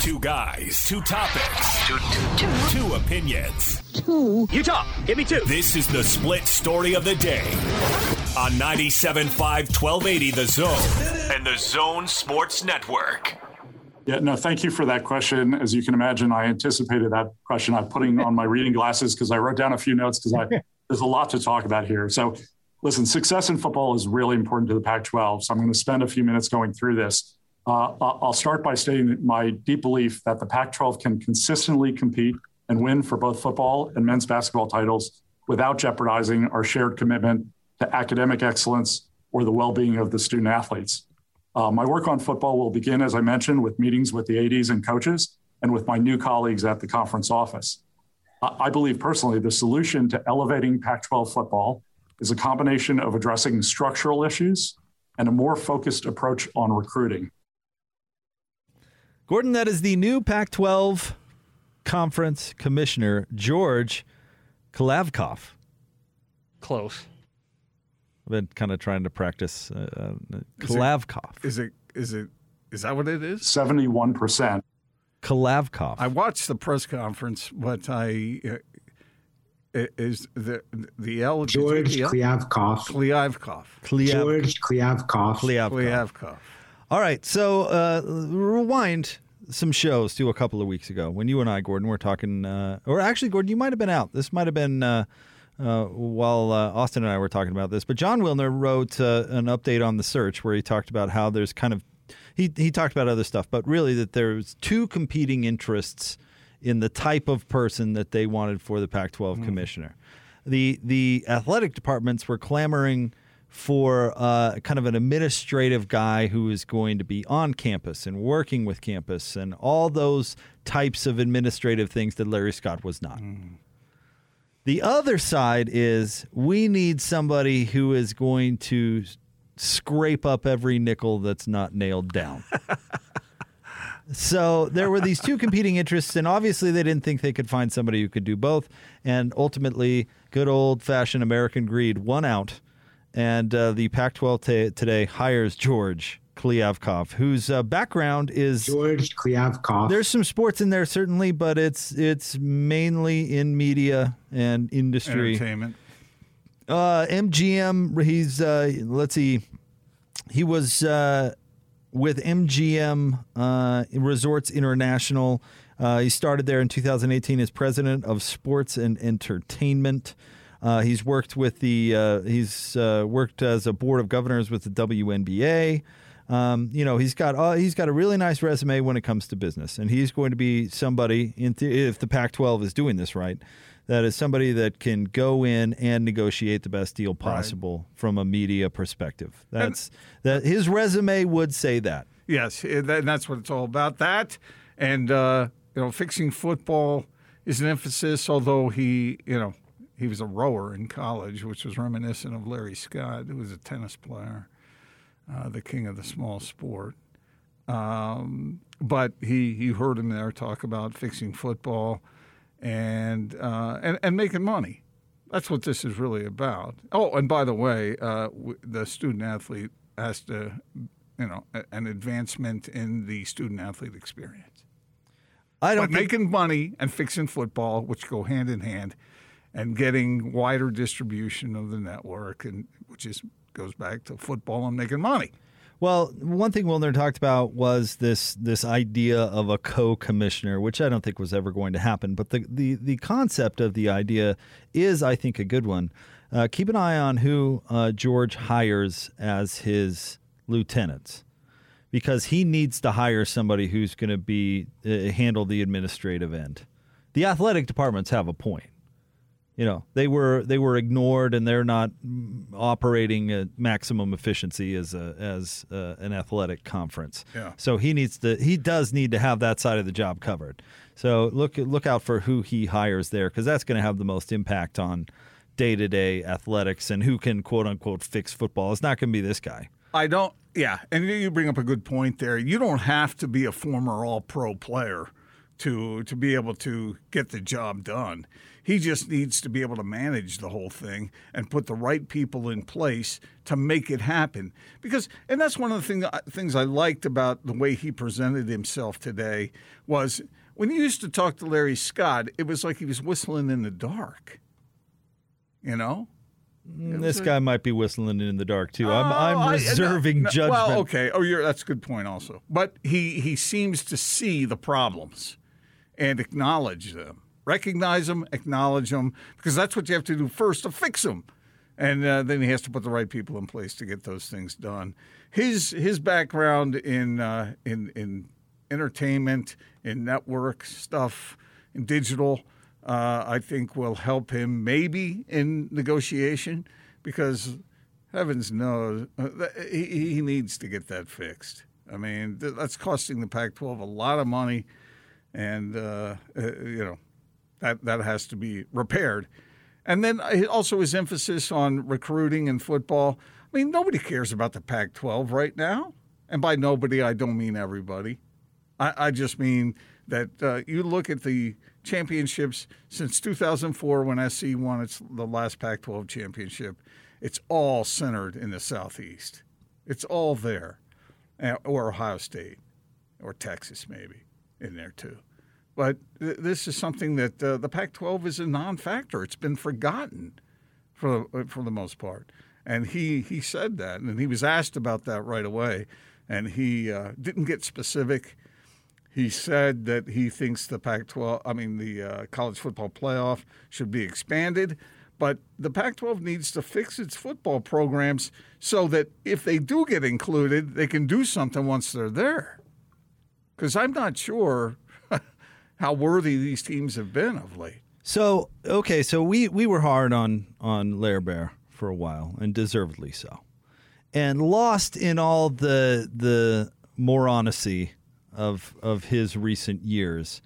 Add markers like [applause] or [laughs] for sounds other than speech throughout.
Two guys, two topics, two, two, two. two opinions. Two. You talk. Give me two. This is the split story of the day on 97.5 1280 The Zone and The Zone Sports Network. Yeah, no, thank you for that question. As you can imagine, I anticipated that question. I'm putting on my reading glasses because I wrote down a few notes because I [laughs] there's a lot to talk about here. So, listen, success in football is really important to the Pac 12. So, I'm going to spend a few minutes going through this. Uh, I'll start by stating my deep belief that the Pac 12 can consistently compete and win for both football and men's basketball titles without jeopardizing our shared commitment to academic excellence or the well being of the student athletes. Uh, my work on football will begin, as I mentioned, with meetings with the ADs and coaches and with my new colleagues at the conference office. I believe personally the solution to elevating Pac 12 football is a combination of addressing structural issues and a more focused approach on recruiting. Gordon, that is the new Pac 12 conference commissioner, George Kliavkoff. Close. I've been kind of trying to practice uh, uh, Kliavkoff. Is it, is it, is that what it is? 71%. Kliavkoff. I watched the press conference, but I uh, is the the L George Kliavkoff. Kliavkoff. George Kliavkoff. Kliavkoff. Kliavkoff. All right, so uh, rewind some shows to a couple of weeks ago when you and I, Gordon, were talking. Uh, or actually, Gordon, you might have been out. This might have been uh, uh while uh, Austin and I were talking about this. But Jon Wilner wrote uh, an update on the search where he talked about how there's kind of he he talked about other stuff, but really that there's two competing interests in the type of person that they wanted for the Pac-12 mm. commissioner. The the athletic departments were clamoring for uh, kind of an administrative guy who is going to be on campus and working with campus and all those types of administrative things that Larry Scott was not. Mm. The other side is we need somebody who is going to scrape up every nickel that's not nailed down. [laughs] so there were these two competing interests, and obviously they didn't think they could find somebody who could do both. And ultimately, good old fashioned American greed won out and uh, the Pac 12 t- today hires George Kliavkoff, whose uh, background is George Kliavkoff. There's some sports in there certainly, but it's it's mainly in media and industry. Entertainment. Uh, MGM. He's uh, let's see. He was uh, with MGM uh, Resorts International. Uh, he started there in 2018 as president of sports and entertainment. Uh, he's worked with the uh, he's uh, worked as a board of governors with the WNBA. Um, you know, he's got uh, he's got a really nice resume when it comes to business, and he's going to be somebody th- if the Pac-12 is doing this right. That is somebody that can go in and negotiate the best deal possible right. from a media perspective. That's and, that his resume would say that. Yes, and that's what it's all about. That and uh, you know, fixing football is an emphasis. Although he, you know, he was a rower in college, which was reminiscent of Larry Scott, who was a tennis player, uh, the king of the small sport. Um, but he, you heard him there talk about fixing football and, uh, and, and making money. That's what this is really about. Oh, and by the way, uh, the student athlete has to, you know, an advancement in the student athlete experience. I don't but think- making money and fixing football, which go hand in hand, and getting wider distribution of the network, and which is goes back to football and making money. Well, one thing Wilner talked about was this this idea of a co-commissioner, which I don't think was ever going to happen. But the the, the concept of the idea is, I think, a good one. Uh, keep an eye on who uh, George hires as his lieutenants, because he needs to hire somebody who's going to be uh, handle the administrative end. The athletic departments have a point you know they were they were ignored and they're not operating at maximum efficiency as a as a, an athletic conference. Yeah. So he needs to he does need to have that side of the job covered. So look look out for who he hires there because that's going to have the most impact on day to day athletics and who can quote unquote fix football. It's not going to be this guy. I don't. Yeah, and you bring up a good point there. You don't have to be a former All Pro player to to be able to get the job done. He just needs to be able to manage the whole thing and put the right people in place to make it happen. Because, and that's one of the thing, uh, things I liked about the way he presented himself today was when he used to talk to Larry Scott, it was like he was whistling in the dark. You know? Mm, this guy might be whistling in the dark too. I'm, Oh, I'm I- reserving no, no, judgment. Well, okay. Oh, you're, that's a good point also. But he he seems to see the problems and acknowledge them, recognize them, acknowledge them, because that's what you have to do first to fix them, and uh, then he has to put the right people in place to get those things done. His his background in uh, in in entertainment, in network stuff, in digital uh, I think will help him maybe in negotiation because heavens knows uh, he, he needs to get that fixed. I mean, th- that's costing the Pac 12 a lot of money, and, uh, uh, you know, that, that has to be repaired. And then uh, also his emphasis on recruiting and football. I mean, nobody cares about the Pac 12 right now. And by nobody, I don't mean everybody. I, I just mean that uh, you look at the championships since 2004 when SC won its the last Pac-12 championship. It's all centered in the Southeast. It's all there, or Ohio State, or Texas maybe in there too. But th- this is something that uh, the Pac-12 is a non-factor. It's been forgotten for for the most part. And he he said that, and he was asked about that right away, and he uh, didn't get specific. He said that he thinks the Pac-12, I mean the uh, college football playoff, should be expanded, but the Pac-12 needs to fix its football programs so that if they do get included, they can do something once they're there. Because I'm not sure how worthy these teams have been of late. So okay, so we we were hard on on Lair Bear for a while, and deservedly so, and lost in all the the moronacy of of his recent years.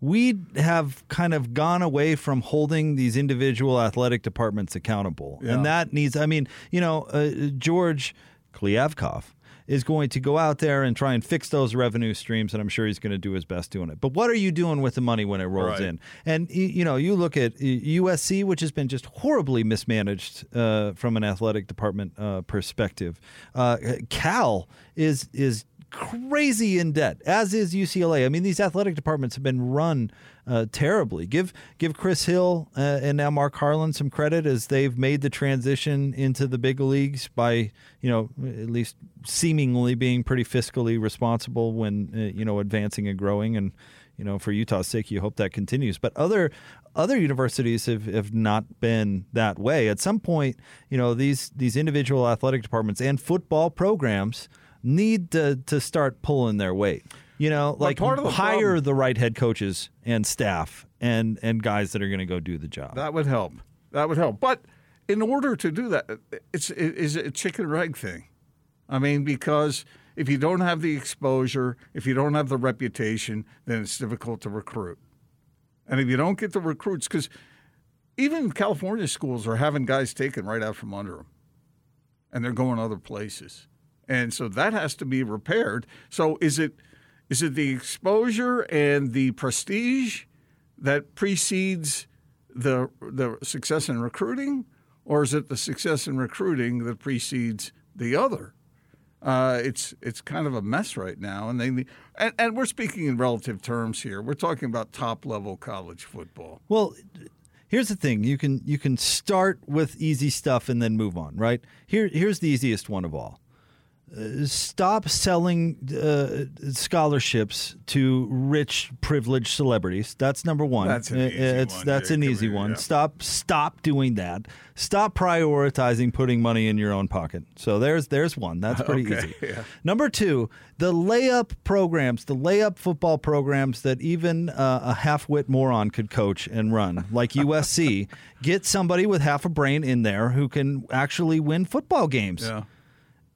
We have kind of gone away from holding these individual athletic departments accountable, Yeah. and that needs. I mean, you know, uh, George Kliavkoff is going to go out there and try and fix those revenue streams, and I'm sure he's going to do his best doing it. But what are you doing with the money when it rolls Right. in? And you know, you look at USC, which has been just horribly mismanaged uh, from an athletic department uh, perspective. Uh, Cal is is crazy in debt, as is UCLA. I mean, these athletic departments have been run uh, terribly. Give give Chris Hill uh, and now Mark Harlan some credit as they've made the transition into the big leagues by you know at least seemingly being pretty fiscally responsible when uh, you know advancing and growing and you know for Utah's sake you hope that continues but other other universities have, have not been that way at some point you know these these individual athletic departments and football programs need to to start pulling their weight you know like part of the hire problem- the right head coaches and staff and and guys that are going to go do the job That would help. That would help. But in order to do that, it's it is a chicken or egg thing. I mean, because if you don't have the exposure, if you don't have the reputation, then it's difficult to recruit. And if you don't get the recruits, because even California schools are having guys taken right out from under them, and they're going other places, and so that has to be repaired. So is it is it the exposure and the prestige that precedes the the success in recruiting, or is it the success in recruiting that precedes the other? Uh, it's it's kind of a mess right now, and they and, and we're speaking in relative terms here. We're talking about top level college football. Well, here's the thing: you can you can start with easy stuff and then move on. Right here, here's the easiest one of all. Uh, stop selling uh, scholarships to rich, privileged celebrities. That's number one. That's an Uh, easy it's, one, That's yeah, an easy one. yeah. Stop stop doing that. Stop prioritizing putting money in your own pocket. So there's there's one. That's [laughs] pretty Okay, easy. yeah. Number two, the layup programs, the layup football programs that even uh, a half-wit moron could coach and run, like [laughs] USC. Get somebody with half a brain in there who can actually win football games.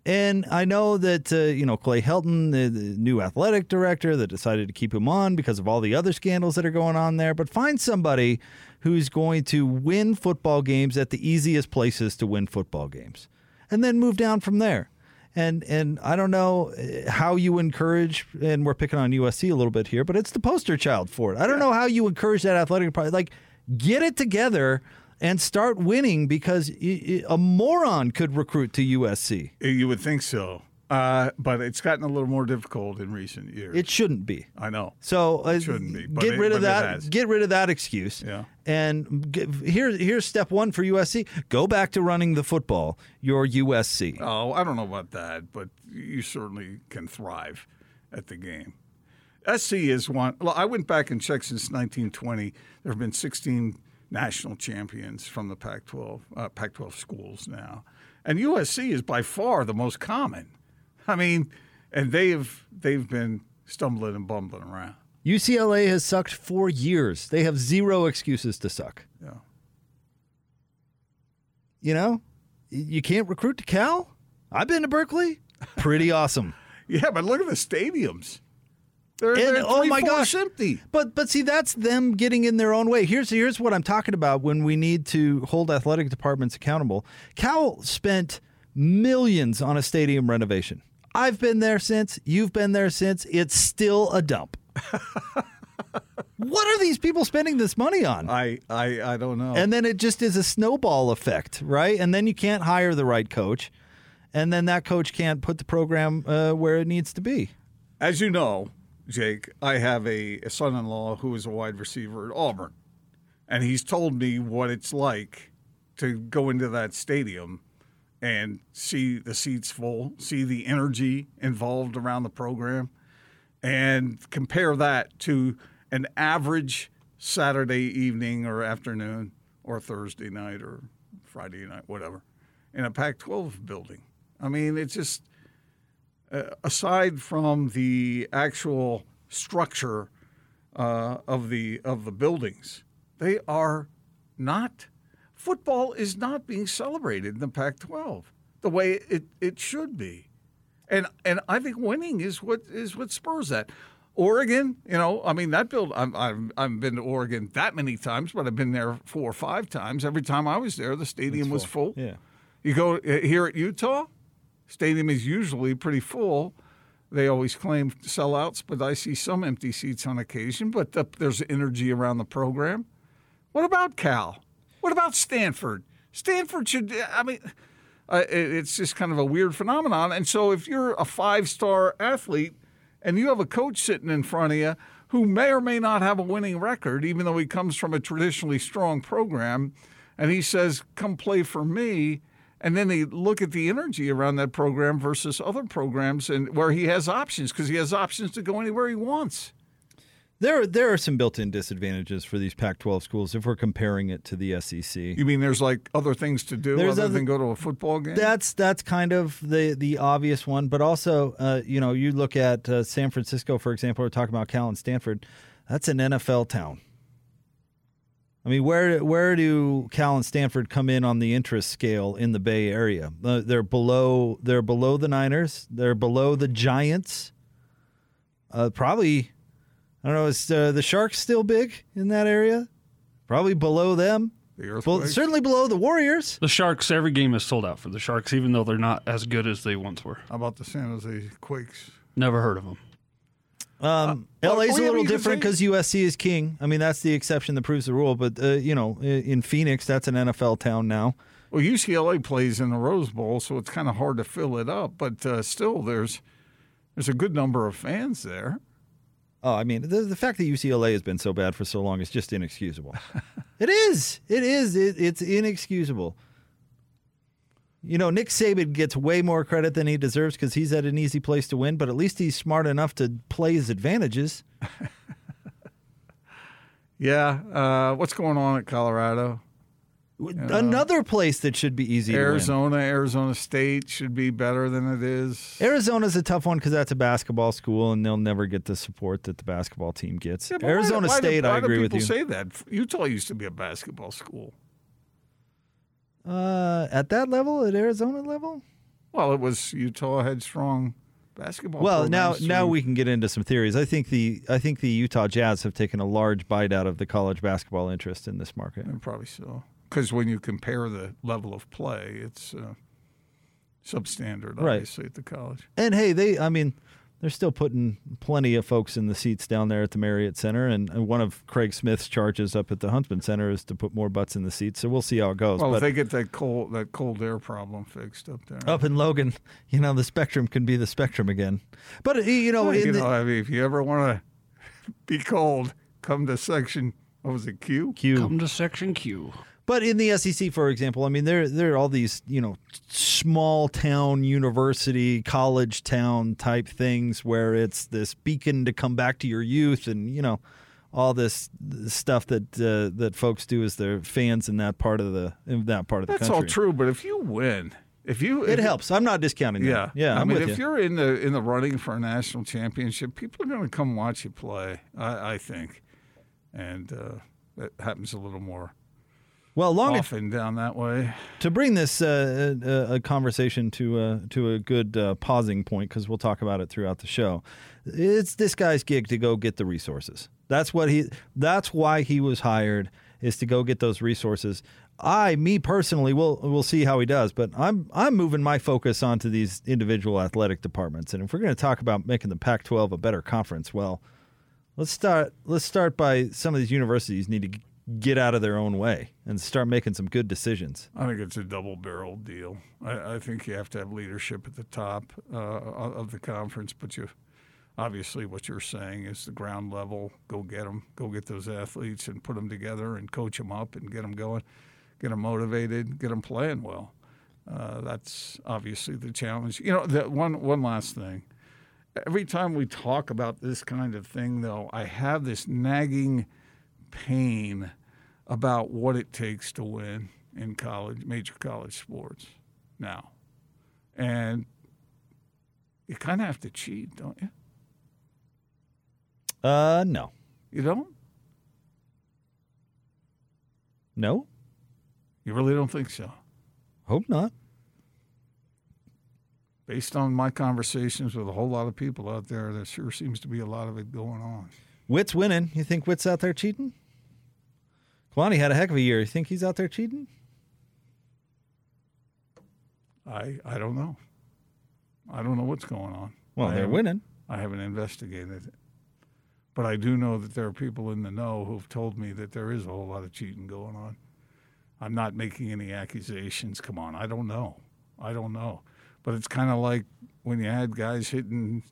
And I know that uh, you know Clay Helton, the, the new athletic director, that decided to keep him on because of all the other scandals that are going on there. But find somebody who's going to win football games at the easiest places to win football games, and then move down from there. And and I don't know uh, how you encourage, and we're picking on USC a little bit here, but it's the poster child for it. I don't know how you encourage that athletic. Like, get it together and start winning because a moron could recruit to USC. You would think so, uh, but it's gotten a little more difficult in recent years. It shouldn't be. I know. So uh, shouldn't be, get it- rid of that. Get rid of that excuse. Yeah. And get, here, here's step one for USC: go back to running the football. You're USC. Oh, I don't know about that, but you certainly can thrive at the game. SC is one. Well, I went back and checked since 1920. There have been 16 national champions from the Pac-12, uh, Pac-12 schools now, and USC is by far the most common. I mean, and they've they've been stumbling and bumbling around. UCLA has sucked for years. They have zero excuses to suck. Yeah. You know, you can't recruit to Cal. I've been to Berkeley. Pretty [laughs] awesome. Yeah, but look at the stadiums. They're, And, they're oh my gosh. empty. But but see, that's them getting in their own way. Here's here's what I'm talking about when we need to hold athletic departments accountable. Cal spent millions on a stadium renovation. I've been there since. You've been there since. It's still a dump. [laughs] what are these people spending this money on? I, I I don't know. And then it just is a snowball effect, right? And then you can't hire the right coach, and then that coach can't put the program uh, where it needs to be. As you know, Jake, I have a, a son in law who is a wide receiver at Auburn. And he's told me what it's like to go into that stadium and see the seats full, see the energy involved around the program, and compare that to an average Saturday evening or afternoon or Thursday night or Friday night, whatever, in a Pac 12 building. I mean, it's just aside from the actual structure uh, of the of the buildings, they are not. Football is not being celebrated in the Pac-12 the way it, it should be, and and I think winning is what is what spurs that. Oregon, you know, I mean that build. I'm, I've I've been to Oregon that many times, but I've been there four or five times. Every time I was there, the stadium was full. Yeah. You go uh, here at Utah, stadium is usually pretty full. They always claim sellouts, but I see some empty seats on occasion. But the, there's energy around the program. What about Cal? What about Stanford? Stanford should. I mean, uh, it, it's just kind of a weird phenomenon. And so, if you're a five-star athlete and you have a coach sitting in front of you who may or may not have a winning record, even though he comes from a traditionally strong program, and he says, "Come play for me." And then they look at the energy around that program versus other programs, and where he has options because he has options to go anywhere he wants. There, there are some built-in disadvantages for these Pac-12 schools if we're comparing it to the SEC. You mean there's like other things to do There's other other- than go to a football game? That's that's kind of the the obvious one, but also, uh, you know, you look at uh, San Francisco, for example. We're talking about Cal and Stanford. That's an NFL town. I mean, where where do Cal and Stanford come in on the interest scale in the Bay Area? Uh, they're below they're below the Niners. They're below the Giants. Uh, probably, I don't know. Is uh, the Sharks still big in that area? Probably below them. the Well, certainly below the Warriors. The Sharks, every game is sold out for the Sharks, even though they're not as good as they once were. How about the San Jose Quakes? Never heard of them. Um, well, LA's oh, a little different because USC is king. I mean, that's the exception that proves the rule. But uh, you know, in Phoenix, that's an NFL town now. Well, UCLA plays in the Rose Bowl, so it's kind of hard to fill it up. But uh, still, there's there's a good number of fans there. Oh, I mean, the, the fact that UCLA has been so bad for so long is just inexcusable. [laughs] it is. It is. It, it's inexcusable. You know, Nick Saban gets way more credit than he deserves because he's at an easy place to win. But at least he's smart enough to play his advantages. [laughs] Yeah. Uh, what's going on at Colorado? Another place that should be easy to win. Arizona, Arizona State should be better than it is. Arizona's a tough one because that's a basketball school, and they'll never get the support that the basketball team gets. Yeah, why- Arizona why do- State, why I do agree with you. people you. say that? Utah used to be a basketball school. Uh, at that level, at Arizona level. Well, it was Utah had strong basketball. Well, now programs now we can get into some theories. I think the I think the Utah Jazz have taken a large bite out of the college basketball interest in this market. Yeah, probably so. Because when you compare the level of play, it's uh, substandard, Right. obviously, at the college. And hey, they, I mean, they're still putting plenty of folks in the seats down there at the Marriott Center. And, and one of Craig Smith's charges up at the Huntsman Center is to put more butts in the seats. So we'll see how it goes. Well, but if they get that cold that cold air problem fixed up there. up in Logan, you know, the spectrum can be the spectrum again. But, you know, Well, in you the, I mean, if you ever want to [laughs] be cold, come to section. What was it? Q. Q. Come to section Q. But in the SEC, for example, I mean, there there are all these you know small town university college town type things where it's this beacon to come back to your youth and you know all this stuff that uh, that folks do as their fans in that part of the in that part of the That's country. all true, but if you win, if you It if- helps. I'm not discounting that. Yeah, yeah. I I'm mean, if you. are in the in the running for a national championship, people are going to come watch you play. I, I think, and uh, that happens a little more Well, long often down that way. to bring this uh, uh, a conversation to a to a good uh, pausing point because we'll talk about it throughout the show. It's this guy's gig to go get the resources. That's what he. That's why he was hired is to go get those resources. I, me personally, will will see how he does, but I'm I'm moving my focus onto these individual athletic departments. And if we're going to talk about making the Pac-12 a better conference, well, let's start let's start by some of these universities need to get out of their own way and start making some good decisions. I think it's a double-barreled deal. I, I think you have to have leadership at the top uh, of the conference, but you obviously what you're saying is the ground level. Go get them. Go get those athletes and put them together and coach them up and get them going, get them motivated, get them playing well. Uh, that's obviously the challenge. You know, the one one last thing. Every time we talk about this kind of thing, though, I have this nagging pain about what it takes to win in college, major college sports now. And you kind of have to cheat, don't you? Uh, no, You don't? no, You really don't think so? hope not. Based on my conversations with a whole lot of people out there, there sure seems to be a lot of it going on. Witt's winning. You think Witt's out there cheating? Kalani had a heck of a year. You think he's out there cheating? I I don't know. I don't know what's going on. Well, I they're haven't- winning. I haven't investigated it. But I do know that there are people in the know who've told me that there is a whole lot of cheating going on. I'm not making any accusations. Come on, I don't know. I don't know. But it's kind of like when you had guys hitting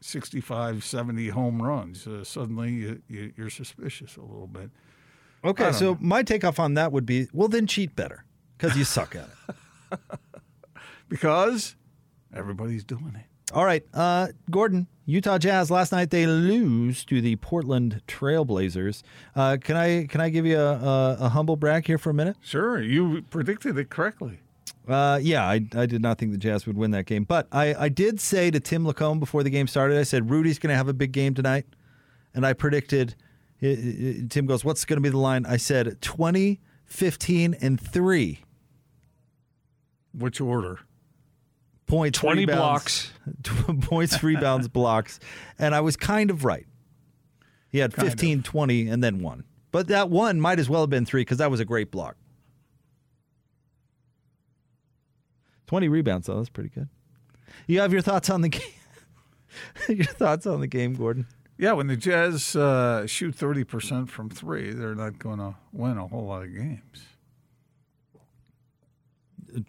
65, 70 home runs. Uh, suddenly you, you, you're suspicious a little bit. Okay, so know. my takeoff on that would be, well, then cheat better because you suck at it. [laughs] Because everybody's doing it. All right, uh, Gordon, Utah Jazz last night they lose to the Portland Trailblazers. Uh, can I can I give you a, a, a humble brag here for a minute? Sure, you predicted it correctly. Uh, yeah, I, I did not think the Jazz would win that game, but I, I did say to Tim Lacombe before the game started, I said Rudy's going to have a big game tonight, and I predicted. I- i- Tim goes, "What's going to be the line?" I said 20, 15, and three Which order? points, 20 rebounds, [laughs] points, rebounds, [laughs] blocks, and I was kind of right. He had Kind 15, 20, and then one, but that one might as well have been three because that was a great block. Twenty rebounds, though. That's pretty good. You have your thoughts on the [laughs] game? your thoughts on the game, Gordon? Yeah, when the Jazz uh, shoot 30% from three, they're not going to win a whole lot of games.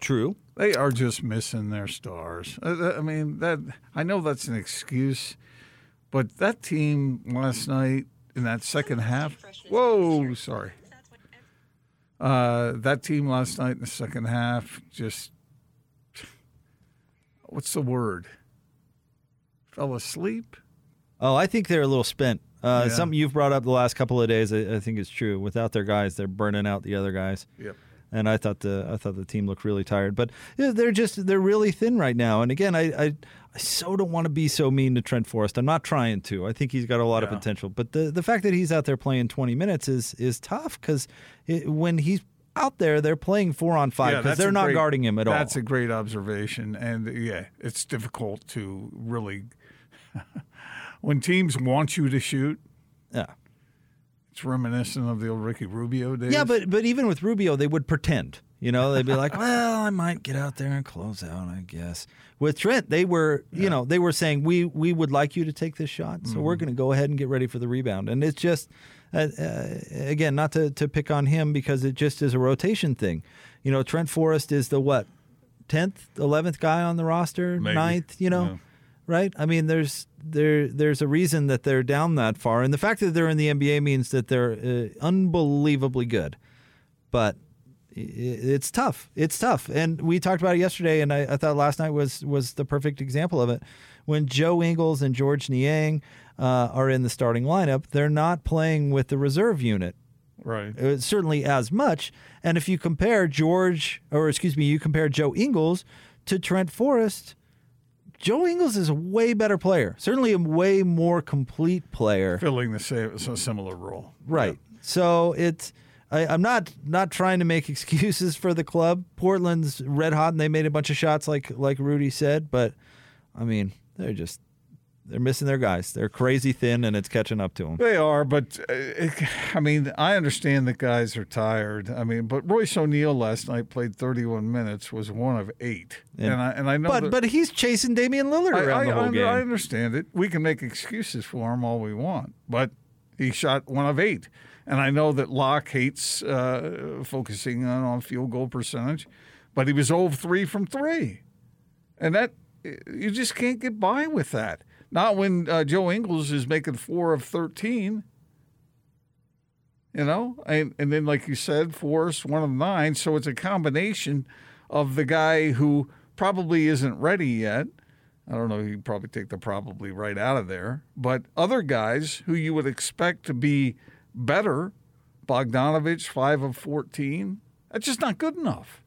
True. They are just missing their stars. Uh, I mean, that I know that's an excuse, but that team last night in that second half. Whoa, sorry. Uh, that team last night in the second half just. What's the word? Fell asleep. Oh, I think they're a little spent. Uh, Yeah. Something you've brought up the last couple of days, I, I think is true. Without their guys, they're burning out the other guys. Yep. and I thought the I thought the team looked really tired. But yeah, they're just they're really thin right now. And again, I I, I so don't want to be so mean to Trent Forrest. I'm not trying to. I think he's got a lot of potential. But the the fact that he's out there playing 20 minutes is is tough because when he's out there, they're playing four on five because that's they're not great- guarding him at all. That's a great observation, and yeah, it's difficult to really when teams want you to shoot. yeah. It's reminiscent of the old Ricky Rubio days. Yeah, but but even with Rubio, they would pretend. You know, they'd be like, [laughs] "Well, I might get out there and close out, I guess." With Trent, they were, you know, they were saying, "We we would like you to take this shot, so we're going to go ahead and get ready for the rebound." And it's just, uh, uh, again, not to to pick on him because it just is a rotation thing. You know, Trent Forrest is the what, tenth, eleventh guy on the roster, Maybe. ninth. You know, right? I mean, there's there there's a reason that they're down that far, and the fact that they're in the NBA means that they're uh, unbelievably good. But it's tough. It's tough, and we talked about it yesterday, and I, I thought last night was was the perfect example of it. When Joe Ingles and George Niang uh, are in the starting lineup, they're not playing with the reserve unit Right. uh, certainly as much. And if you compare George, or excuse me, you compare Joe Ingles to Trent Forrest, Joe Ingles is a way better player, certainly a way more complete player. Filling the same, a similar role. Right. So it's. I, I'm not not trying to make [laughs] excuses for the club. Portland's red hot, and they made a bunch of shots, like like Rudy said. But I mean, they're just they're missing their guys. They're crazy thin, and it's catching up to them. They are, but uh, it, I mean, I understand that guys are tired. I mean, but Royce O'Neal last night played 31 minutes, was one of eight, And- and, I and I know But that, but he's chasing Damian Lillard I, around I, the whole I, game. I understand it. We can make excuses for him all we want, but he shot one of eight, and I know that Locke hates uh, focusing on, on field goal percentage, but he was 0 of three from three, and that you just can't get by with that. Not when uh, Joe Ingles is making four of 13. You know, and and then like you said, Forrest one of nine. So it's a combination of the guy who probably isn't ready yet. I don't know. You probably take the probably right out of there. But other guys who you would expect to be better, Bogdanovich five of fourteen. That's just not good enough.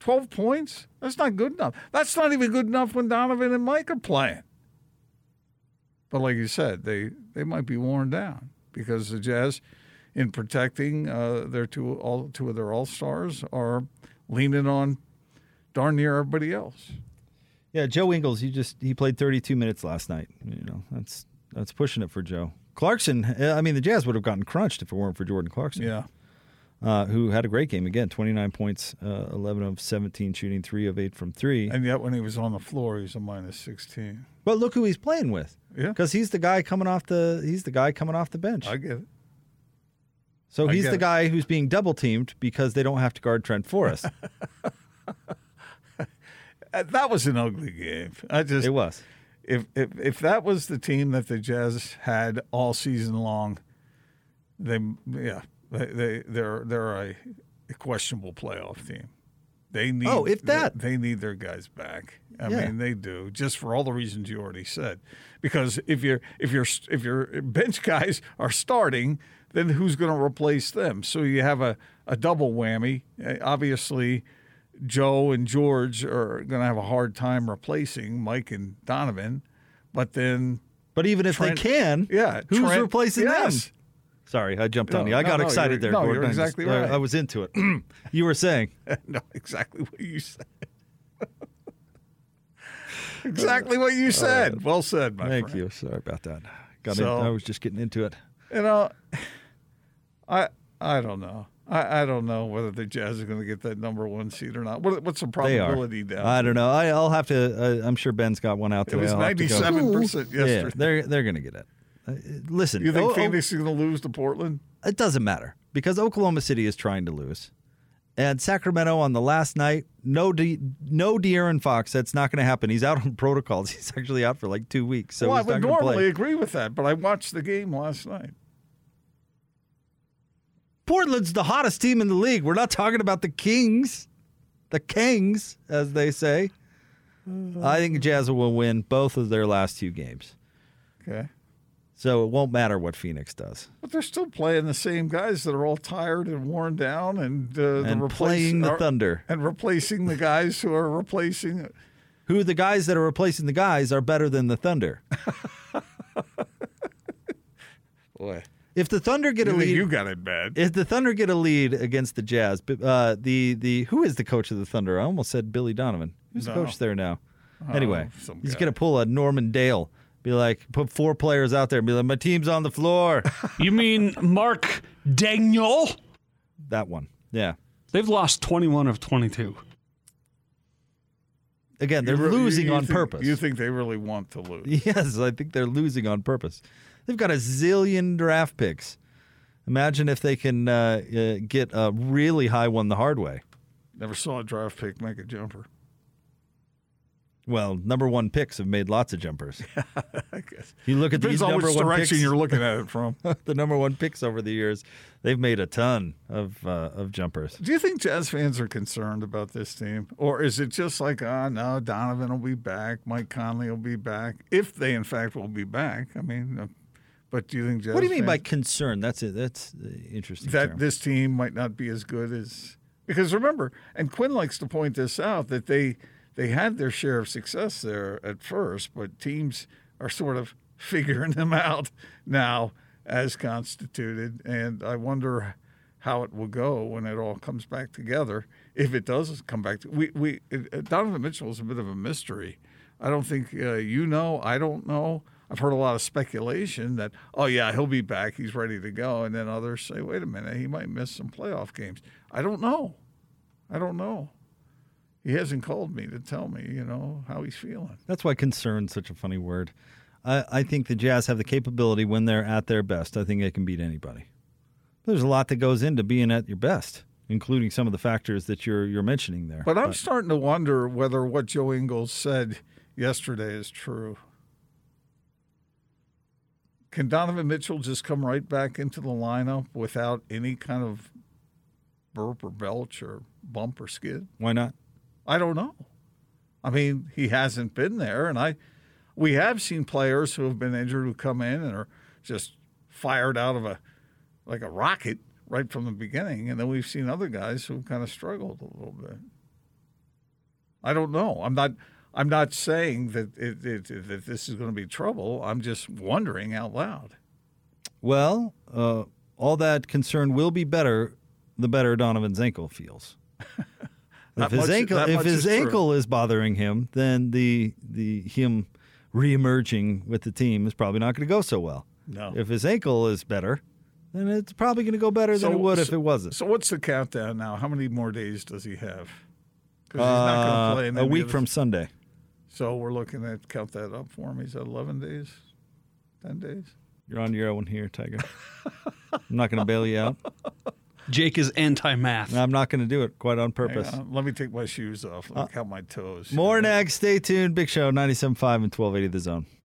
Twelve points. That's not good enough. That's not even good enough when Donovan and Mike are playing. But like you said, they they might be worn down because the Jazz, in protecting uh, their two all two of their all stars, are leaning on darn near everybody else. Yeah, Joe Ingles, he just he played 32 minutes last night. You know, that's that's pushing it for Joe. Clarkson, I mean, the Jazz would have gotten crunched if it weren't for Jordan Clarkson, Yeah, uh, who had a great game again, 29 points, uh, 11 of 17 shooting, three of eight from three. and yet when he was on the floor, he was a minus sixteen. But look who he's playing with, Yeah, because he's the guy coming off the he's the guy coming off the bench. I get it. so I he's the it. guy who's being double teamed because they don't have to guard Trent Forrest. [laughs] Uh, That was an ugly game. I just it was. if if if that was the team that the Jazz had all season long, they yeah they, they they're they're a, a questionable playoff team. They need Oh, if that. they, need their guys back. I Yeah. mean they do just for all the reasons you already said. Because if you're if you're if your bench guys are starting, then who's going to replace them? So you have a a double whammy. Uh, Obviously. Joe and George are going to have a hard time replacing Mike and Donovan, but then But even if Trent- they can, yeah, who's Trent- replacing yes. them? Sorry, I jumped on you. I no, got no, excited there. no, Gordon. you're I just- exactly I- right. I was into it. [clears throat] you were saying. [laughs] no, exactly what you said. [laughs] exactly what you said. well said, my friend. Thank friend. you. Sorry about that. Got So- in, I was just getting into it. You know, I I don't know. I, I don't know whether the Jazz are going to get that number one seed or not. What, what's the probability down? I don't know. I, I'll have to. Uh, I'm sure Ben's got one out there. it was I'll have to go- ninety-seven percent Yeah, they're they're going to get it. Uh, listen, you think O- O- Phoenix is going to lose to Portland? it doesn't matter because Oklahoma City is trying to lose, and Sacramento on the last night, no De, no De'Aaron Fox. That's not going to happen. He's out on [laughs] protocols. He's actually out for like two weeks. So well, I would normally agree with that, but I watched the game last night. Portland's the hottest team in the league. We're not talking about the Kings, the Kings, as they say. I think Jazz will win both of their last two games. Okay. So it won't matter what Phoenix does. But they're still playing the same guys that are all tired and worn down, and uh, And the playing the are- Thunder. and replacing the guys who are replacing. Who the guys that are replacing the guys are better than the Thunder. [laughs] Boy, If the Thunder get a you, lead, you got it bad. if the Thunder get a lead against the Jazz, uh, the the who is the coach of the Thunder? I almost said Billy Donovan. Who's the coach there now? Anyway, Oh, some he's guy. gonna pull a Norman Dale. Be like, put four players out there. And be like, my team's on the floor. [laughs] You mean Mark Daigneault? that one, yeah. They've lost 21 of 22. Again, they're You re- you- losing you on think- purpose. You think they really want to lose? [laughs] Yes, I think they're losing on purpose. They've got a zillion draft picks. Imagine if they can uh, uh, get a really high one the hard way. Never saw a draft pick make a jumper. Well, number one picks have made lots of jumpers. [laughs] You look at Depends these on number which one direction picks. you're looking [laughs] at it from. the number one picks over the years, they've made a ton of uh, of jumpers. Do you think Jazz fans are concerned about this team, or is it just like, ah, no, Donovan will be back, Mike Conley will be back, if they in fact will be back? I mean, uh, but do you think Jazz? What do you mean by concern? That's it. That's interesting. that term. this team might not be as good as because remember, and Quinn likes to point this out that they they had their share of success there at first, but teams are sort of [laughs] figuring them out now as constituted, and I wonder how it will go when it all comes back together. If it does come back, to, we we uh, Donovan Mitchell is a bit of a mystery. I don't think uh, you know. I don't know. I've heard a lot of speculation that, oh yeah, he'll be back. He's ready to go, and then others say, wait a minute, he might miss some playoff games. I don't know. I don't know. He hasn't called me to tell me, you know, how he's feeling. That's why concern's such a funny word. I, I think the Jazz have the capability when they're at their best. I think they can beat anybody. There's a lot that goes into being at your best, including some of the factors that you're you're mentioning there. But I'm starting to wonder whether what Joe Ingles said yesterday is true. Can Donovan Mitchell just come right back into the lineup without any kind of burp or belch or bump or skid? why not? I don't know. I mean, he hasn't been there, and I we have seen players who have been injured who come in and are just fired out of a like a rocket right from the beginning, and then we've seen other guys who kind of struggled a little bit. I don't know. I'm not. I'm not saying that it, it, that this is going to be trouble. I'm just wondering out loud. Well, uh, all that concern will be better the better Donovan's ankle feels. [laughs] If his much- ankle if his is true. ankle is bothering him, then the the him reemerging with the team is probably not going to go so well. No. If his ankle is better, then it's probably going to go better than it would if it wasn't. So what's the countdown now? How many more days does he have? Because he's not going Uh, to play in a week from Sunday. So we're looking at count that up for him. He's at 11 days, 10 days. You're on your own here, Tiger. I'm not going to bail you out. [laughs] Jake is anti-math. I'm not going to do it quite on purpose. on, let me take my shoes off. Let me uh, count my toes. More next. Stay tuned. Big Show 97.5 and 1280 The Zone.